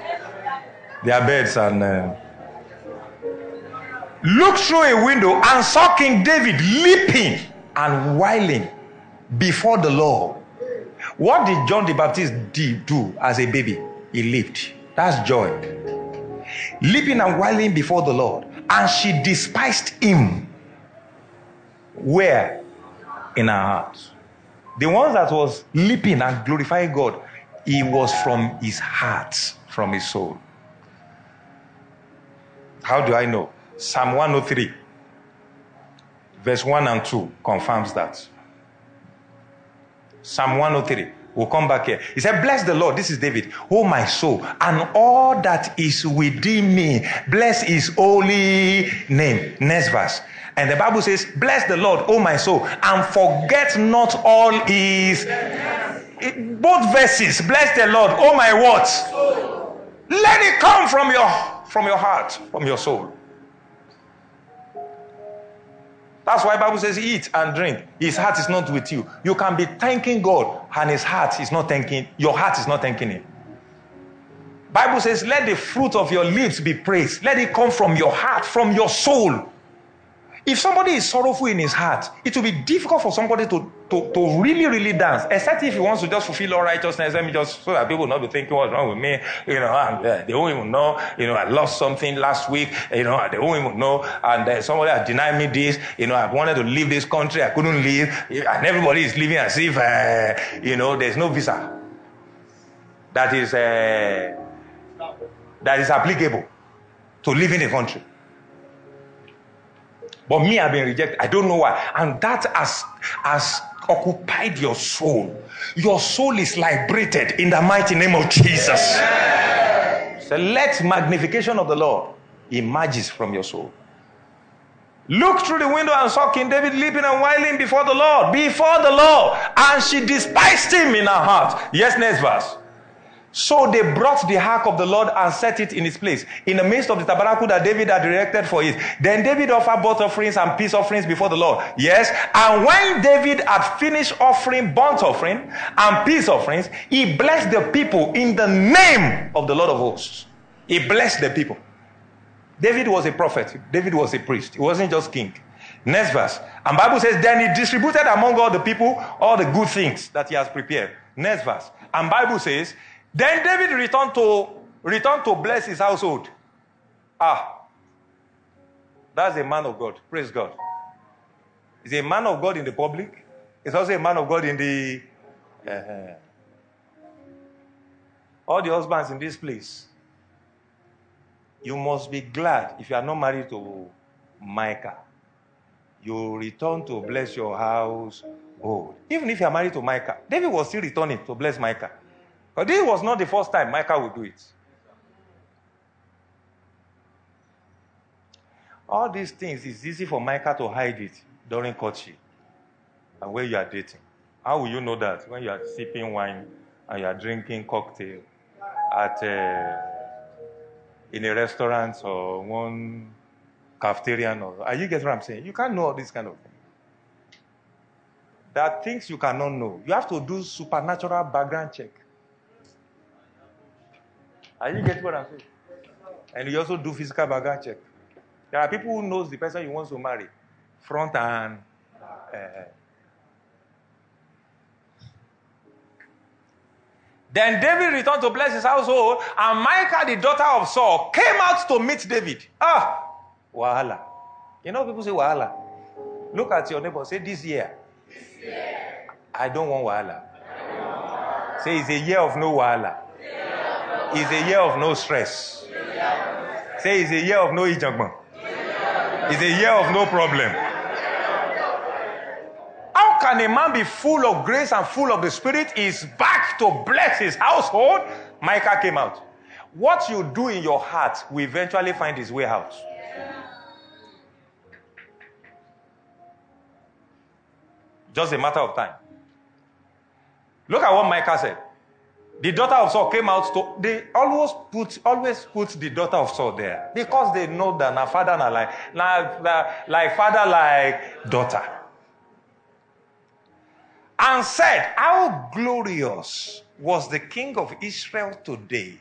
They are beds and. Uh, through a window and saw King David leaping and whiling before the Lord. What did John the Baptist do as a baby? He leaped. That's joy. Leaping and whiling before the Lord. And she despised him. Where? In her heart. The one that was leaping and glorifying God, he was from his heart, from his soul. How do I know? Psalm 103, verse 1 and 2 confirms that. Psalm 103. We'll come back here. He said, Bless the Lord. This is David. Oh, my soul, and all that is within me. Bless his holy name. Next verse. And the Bible says, Bless the Lord, oh my soul, and forget not all his. It, both verses, bless the Lord, oh my what? Let it come from your from your heart, from your soul. That's why Bible says eat and drink. His heart is not with you. You can be thanking God and his heart is not thanking your heart is not thanking him. Bible says let the fruit of your lips be praised. Let it come from your heart, from your soul. If somebody is sorrowful in his heart, it will be difficult for somebody to, to, to really, really dance, except if he wants to just fulfill all righteousness. Let me just, so that people not be thinking what's wrong with me. You know, and uh, they won't even know, you know, I lost something last week, you know, they won't even know. And uh, somebody has denied me this, you know, I wanted to leave this country, I couldn't leave. And everybody is living as if, uh, you know, there's no visa that is, uh, that is applicable to live in the country. But me, I've been rejected. I don't know why. And that has, has occupied your soul. Your soul is liberated in the mighty name of Jesus. So let magnification of the Lord emerges from your soul. Look through the window and saw King David leaping and whiling before the Lord, before the Lord, and she despised him in her heart. Yes, next verse. So they brought the ark of the Lord and set it in its place in the midst of the tabernacle that David had erected for it. Then David offered burnt offerings and peace offerings before the Lord. Yes. And when David had finished offering burnt offering and peace offerings, he blessed the people in the name of the Lord of hosts. He blessed the people. David was a prophet. David was a priest. He wasn't just king. Next verse. And Bible says, then he distributed among all the people all the good things that he has prepared. Next verse. And Bible says, then David returned to returned to bless his household. Ah, that's a man of God. Praise God. He's a man of God in the public. He's also a man of God in the. Uh, all the husbands in this place. You must be glad if you are not married to Micah. You return to bless your house. Oh, even if you are married to Micah, David was still returning to bless Micah. But this was not the first time Micah would do it. All these things, it's easy for Micah to hide it during courtship and when you are dating. How will you know that when you are sipping wine and you are drinking cocktail at a, uh, in a restaurant or one cafeteria? Or, are you getting what I'm saying? You can't know all these kind of things. There are things you cannot know. You have to do supernatural background check. Are you getting what I'm saying? And you also do physical background check. There are people who knows the person you want to marry, front and. Uh, then David returned to bless his household, and Michal, the daughter of Saul, came out to meet David. Ah, wahala. You know, people say wahala. Look at your neighbor. Say this year. This year. I don't want wahala. Say it's a year of no wahala is a year of no stress. Say it's a year of no ijangbon. It's a year of no problem. How can a man be full of grace and full of the Spirit? Is back to bless his household. Micah came out. What you do in your heart will eventually find his way out. Just a matter of time. Look at what Micah said. The daughter of Saul came out to they always put always put the daughter of Saul there because they know that na father na like na, like father like daughter. And said, How glorious was the king of Israel today,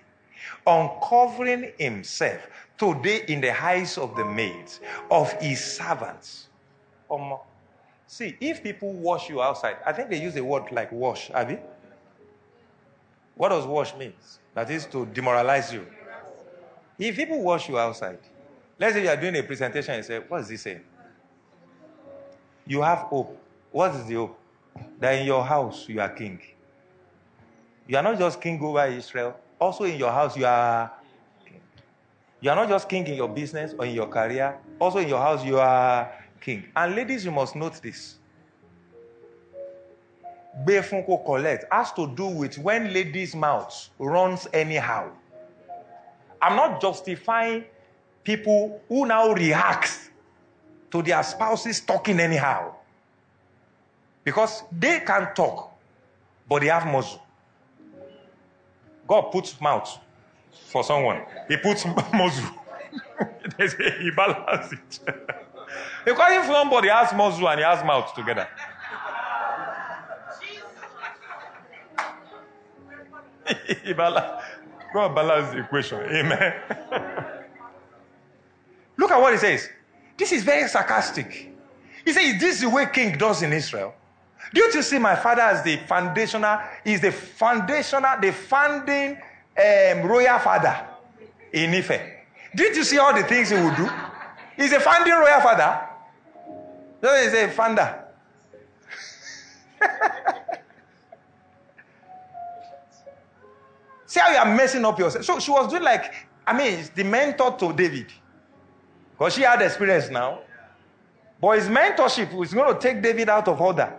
uncovering himself today in the eyes of the maids of his servants. Um, see, if people wash you outside, I think they use the word like wash, you? What does wash mean? That is to demoralize you. If people wash you outside, let's say you are doing a presentation and say, What is this saying? You have hope. What is the hope? That in your house you are king. You are not just king over Israel, also in your house you are king. You are not just king in your business or in your career, also in your house you are king. And ladies, you must note this. Befunko collect has to do with when ladies' mouths runs anyhow. I'm not justifying people who now react to their spouses talking anyhow. Because they can talk, but they have muscle. God puts mouth for someone. He puts muzzle. he balances it. because if somebody has muzzle and he has mouth together. he balance, God balance the equation. Amen. Look at what he says. This is very sarcastic. He says, This is the way king does in Israel. Don't you see my father as the foundational, is the foundational, the founding um, royal father in Ife. Did you see all the things he would do? He's a founding royal father. No, he's a founder. see how you are messing up yourself. So she was doing like, I mean, the mentor to David. Because she had experience now. But his mentorship was going to take David out of order.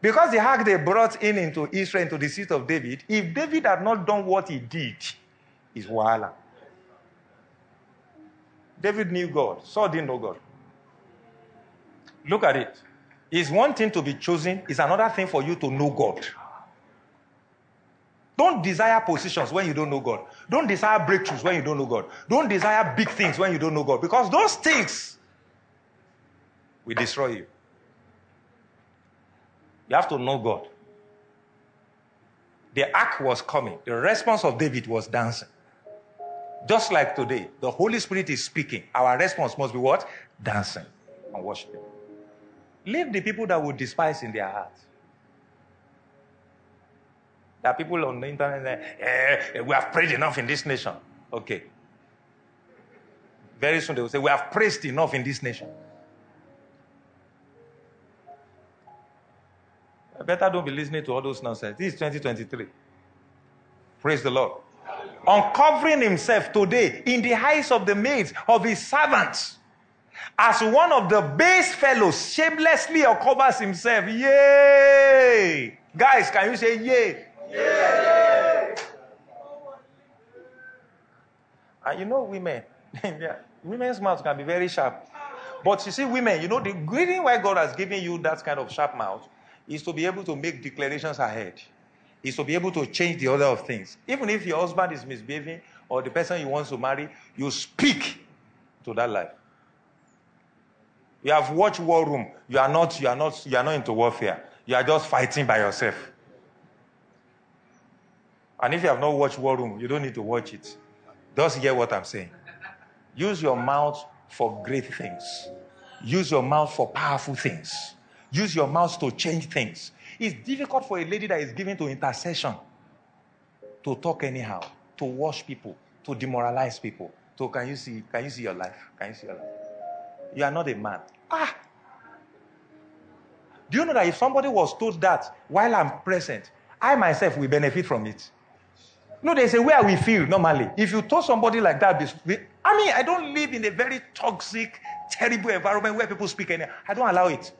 Because the ark they brought in into Israel, into the seat of David, if David had not done what he did, is wala. David knew God. Saul didn't know God. Look at it. It's one thing to be chosen, it's another thing for you to know God. Don't desire positions when you don't know God. Don't desire breakthroughs when you don't know God. Don't desire big things when you don't know God. Because those things will destroy you. You have to know God. The ark was coming. The response of David was dancing. Just like today, the Holy Spirit is speaking. Our response must be what? Dancing and worshiping. Leave the people that would despise in their hearts. There are people on the internet say, eh, we have prayed enough in this nation. Okay. Very soon they will say, we have praised enough in this nation. I better don't be listening to all those nonsense. This is 2023. Praise the Lord. Uncovering himself today in the eyes of the maids of his servants as one of the base fellows shamelessly uncovers himself. Yay! Guys, can you say yay? And you know, women, women's mouths can be very sharp. But you see, women, you know, the reason why God has given you that kind of sharp mouth is to be able to make declarations ahead, is to be able to change the order of things. Even if your husband is misbehaving or the person you want to marry, you speak to that life. You have watched War Room. You are not, you are not, you are not into warfare. You are just fighting by yourself. And if you have not watched War Room, you don't need to watch it. Just hear what I'm saying. Use your mouth for great things. Use your mouth for powerful things. Use your mouth to change things. It's difficult for a lady that is given to intercession to talk anyhow, to wash people, to demoralize people. So can you see? Can you see your life? Can you see your life? You are not a man. Ah! Do you know that if somebody was told that while I'm present, I myself will benefit from it? No, there's a way we feel normally. If you told somebody like that, I mean, I don't live in a very toxic, terrible environment where people speak anyhow. I don't allow it.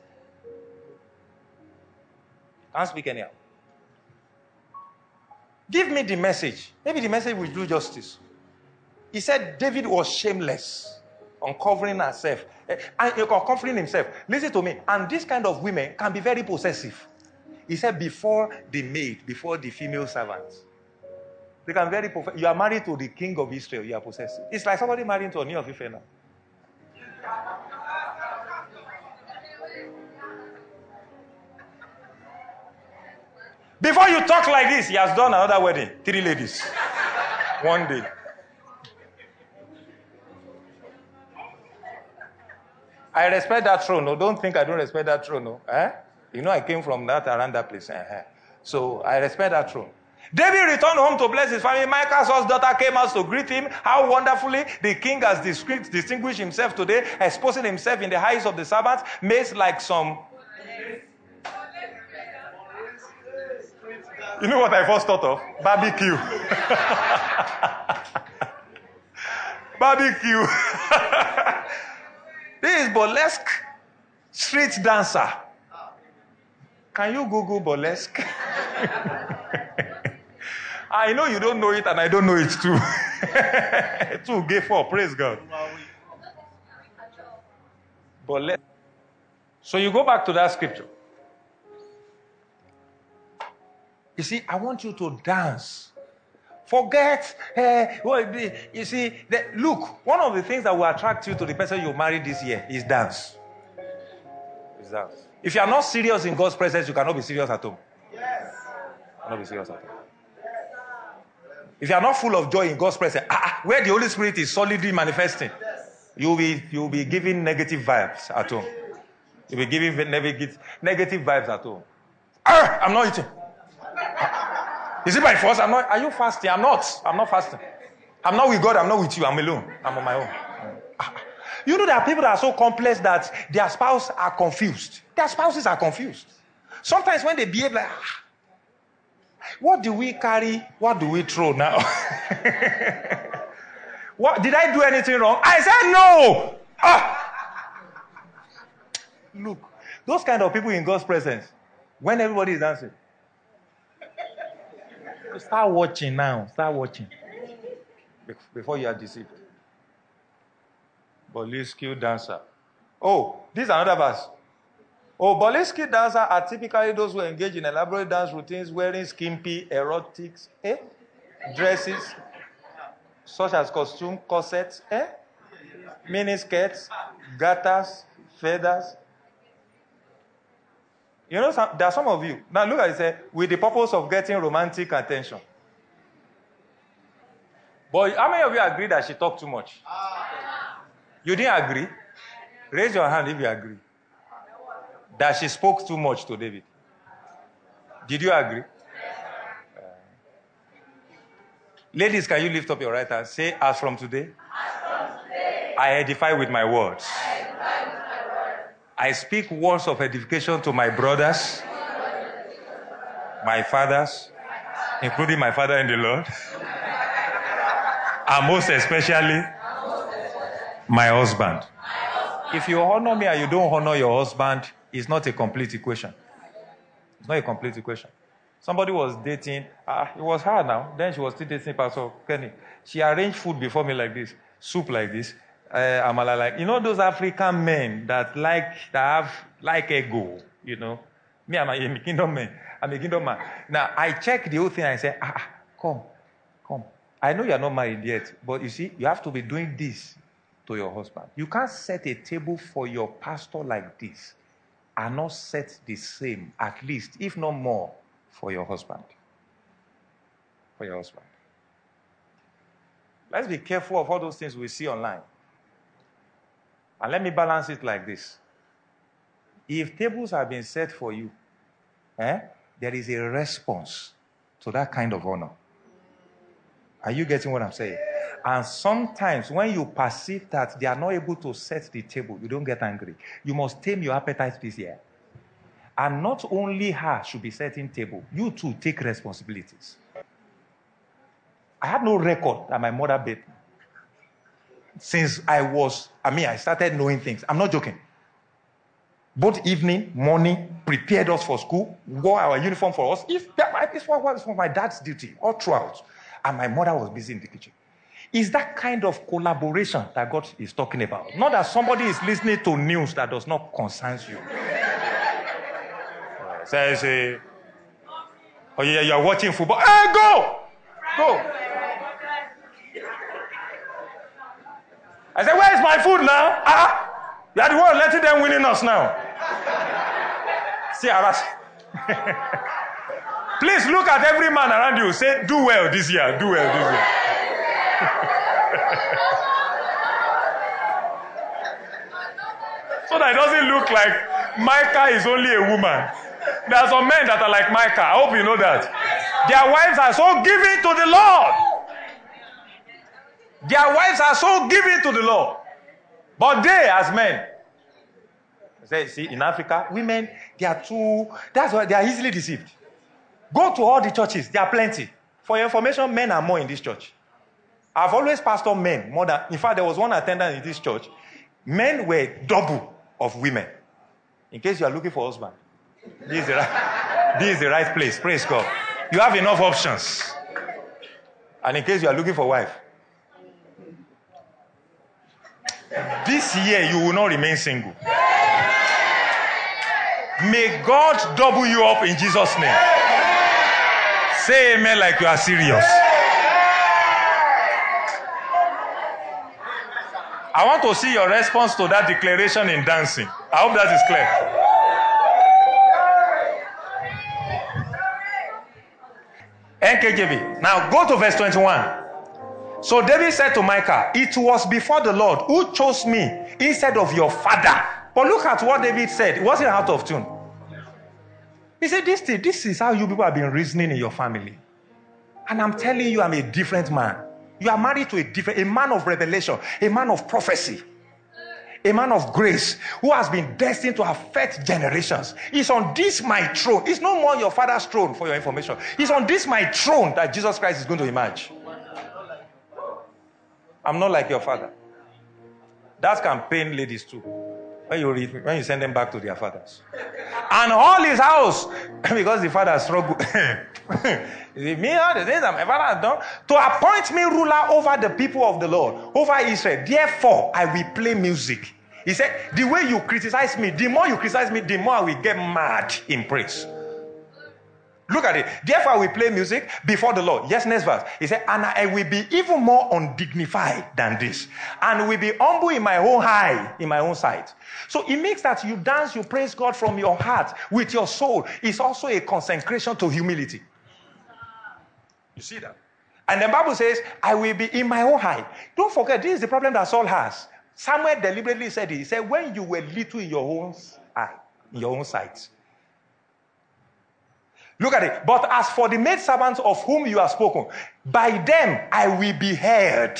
Can't speak anyhow. Give me the message. Maybe the message will do justice. He said David was shameless, uncovering herself, eh, and uncovering himself. Listen to me. And this kind of women can be very possessive. He said before the maid, before the female servants. Can very you are married to the king of Israel, you are possessive. It's like somebody marrying to a new of Ife now. Before you talk like this, he has done another wedding. Three ladies. One day. I respect that throne. No, don't think I don't respect that throne. No. Eh? You know, I came from that around that place. Eh? So I respect that throne. David returned home to bless his family. Saul's daughter came out to greet him. How wonderfully the king has distinguished himself today, exposing himself in the eyes of the servants, made like some You know what I first thought of? Barbecue. Barbecue. this is burlesque street dancer. Can you Google burlesque? I know you don't know it, and I don't know it too. too gay for praise God. Burlesque. So you go back to that scripture. You see, I want you to dance Forget. Uh, well, you see, the, look, one of the things that will attract you to the person you marry this year is dance. Is dance. If you are not serious in God's presence, you cannot be serious at home. Yes. Cannot be serious at home. If you are not full of joy in God's presence, ah, ah where the Holy Spirit is solidly manifesting, you'll be you'll be giving negative vibes at home. You'll be giving negative vibes at home. Ah, I'm not eating. Is it by force? I'm not. Are you fasting? I'm not. I'm not fasting. I'm not with God. I'm not with you. I'm alone. I'm on my own. Ah, you know there are people that are so complex that their spouse are confused. Their spouses are confused. Sometimes when they behave like, ah, what do we carry? What do we throw now? what did I do anything wrong? I said no. Ah. Look, those kind of people in God's presence, when everybody is dancing, start watching now. Start watching before you are deceived. Boliski dancer. Oh, this is another verse. Boliski dancers are typically those who engage in elaborate dance routines wearing skimpy, erotic eh? dresses, such as costume, corsets, eh? mini skirts, gaiters, feathers. You know, some, there are some of you. Now look at it, say, with the purpose of getting romantic attention. But how many of you agree that she talked too much? You didn't agree? Raise your hand if you agree that she spoke too much to David. Did you agree? Uh, ladies, can you lift up your right hand? Say, as from today, I edify with my words. I speak words of edification to my brothers, my fathers, including my father in the Lord, and most especially my husband. If you honor me and you don't honor your husband, it's not a complete equation. It's not a complete equation. Somebody was dating, ah, it was her now. Then she was still dating Pastor Kenny. She arranged food before me like this, soup like this, uh, amala like, you know those African men that like, that have like ego, you know. Me, I'm a, a kingdom man. I'm a kingdom man. Now, I check the whole thing and I say, ah, ah, come, come. I know you're not married yet, but you see, you have to be doing this to your husband. You can't set a table for your pastor like this are not set the same, at least, if not more, for your husband. For your husband. Let's be careful of all those things we see online. And let me balance it like this. If tables have been set for you, eh, there is a response to that kind of honor. Are you getting what I'm saying? And sometimes when you perceive that they are not able to set the table, you don't get angry. You must tame your appetite this year. And not only her should be setting table, you too take responsibilities. I had no record that my mother bathed since I was, I mean, I started knowing things. I'm not joking. Both evening, morning, prepared us for school, wore our uniform for us. If that, this was my dad's duty all throughout. And my mother was busy in the kitchen. Is that kind of collaboration that God is talking about. Not that somebody is listening to news that does not concern you. Say, say, oh yeah, you're watching football. Hey, go! Go! I said, where is my food now? Ah, you are the one letting them winning us now. See, Aras. Please look at every man around you. Say, do well this year. Do well this year. So that it doesn't look like Micah is only a woman. There are some men that are like Micah. I hope you know that. Their wives are so giving to the Lord. Their wives are so giving to the Lord. But they, as men, see, in Africa, women, they are too, that's why they are easily deceived. Go to all the churches, there are plenty. For your information, men are more in this church. I've always pastored men more than, in fact, there was one attendant in this church. Men were double of women. In case you are looking for husband, this is the right, this is the right place. Praise God. You have enough options. And in case you are looking for wife, this year you will not remain single. May God double you up in Jesus' name. Say amen like you are serious. I want to see your response to that declaration in dancing. I hope that is clear. NKJV. Now go to verse 21. So David said to Micah, It was before the Lord who chose me instead of your father. But look at what David said. It wasn't out of tune. He said, This thing, this is how you people have been reasoning in your family. And I'm telling you, I'm a different man. You are married to a different, a man of revelation, a man of prophecy, a man of grace who has been destined to affect generations. He's on this my throne. It's no more your father's throne, for your information. He's on this my throne that Jesus Christ is going to emerge. I'm not like your father. That can ladies too. When you, when you send them back to their fathers. And all his house, because the father struggled. me, all the things that my father has done, to appoint me ruler over the people of the Lord, over Israel. Therefore, I will play music. He said, The way you criticize me, the more you criticize me, the more I will get mad in praise. Look at it. Therefore, we play music before the Lord. Yes, next verse. He said, And I will be even more undignified than this, and will be humble in my own high, in my own sight. So it makes that you dance, you praise God from your heart with your soul. It's also a consecration to humility. You see that? And the Bible says, I will be in my own high. Don't forget, this is the problem that Saul has. Samuel deliberately said it. He said, When you were little in your own eye, in your own sight, Look at it. But as for the maid servants of whom you have spoken, by them I will be heard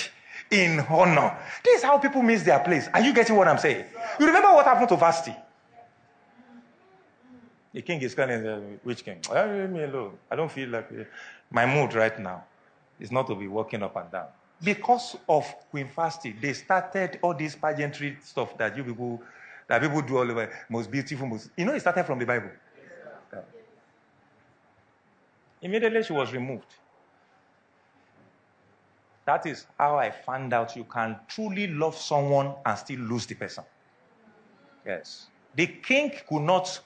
in honor. This is how people miss their place. Are you getting what I'm saying? You remember what happened to Vashti? The king is calling, uh, which king? Leave me alone. I don't feel like uh, my mood right now is not to be walking up and down. Because of Queen Vashti, they started all this pageantry stuff that you people, that people do all over, most beautiful, most. You know, it started from the Bible. Immediately she was removed. That is how I found out you can truly love someone and still lose the person. Yes. The king could not,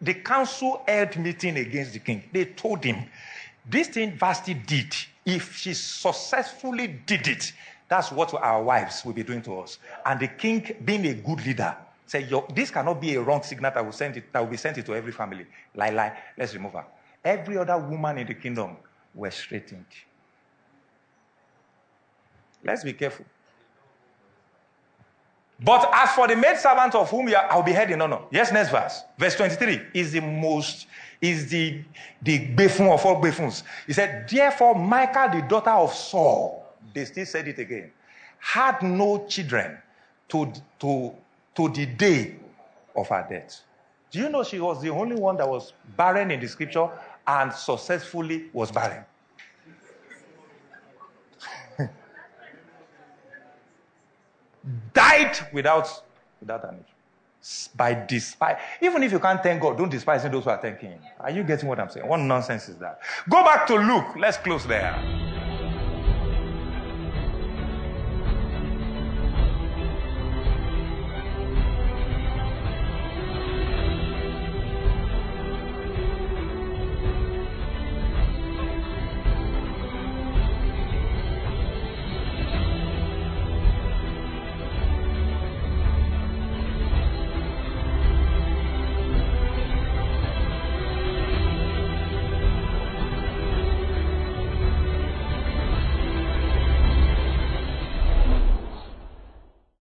the council held meeting against the king. They told him, this thing Vashti did, if she successfully did it, that's what our wives will be doing to us. And the king, being a good leader, said, This cannot be a wrong signal that will, send it, that will be sent it to every family. Lie, lie, let's remove her. Every other woman in the kingdom were straightened. Let's be careful. But as for the maid servant of whom are, I'll be heard in honor. Yes, next verse. Verse 23 is the most, is the, the befun of all befuns. He said, Therefore, Michal, the daughter of Saul, they still said it again, had no children to, to, to the day of her death. Do you know she was the only one that was barren in the scripture and successfully was barren. Died without, without an issue. By despise. Even if you can't thank God, don't despise those who are thanking Him. Are you getting what I'm saying? What nonsense is that? Go back to Luke. Let's close there.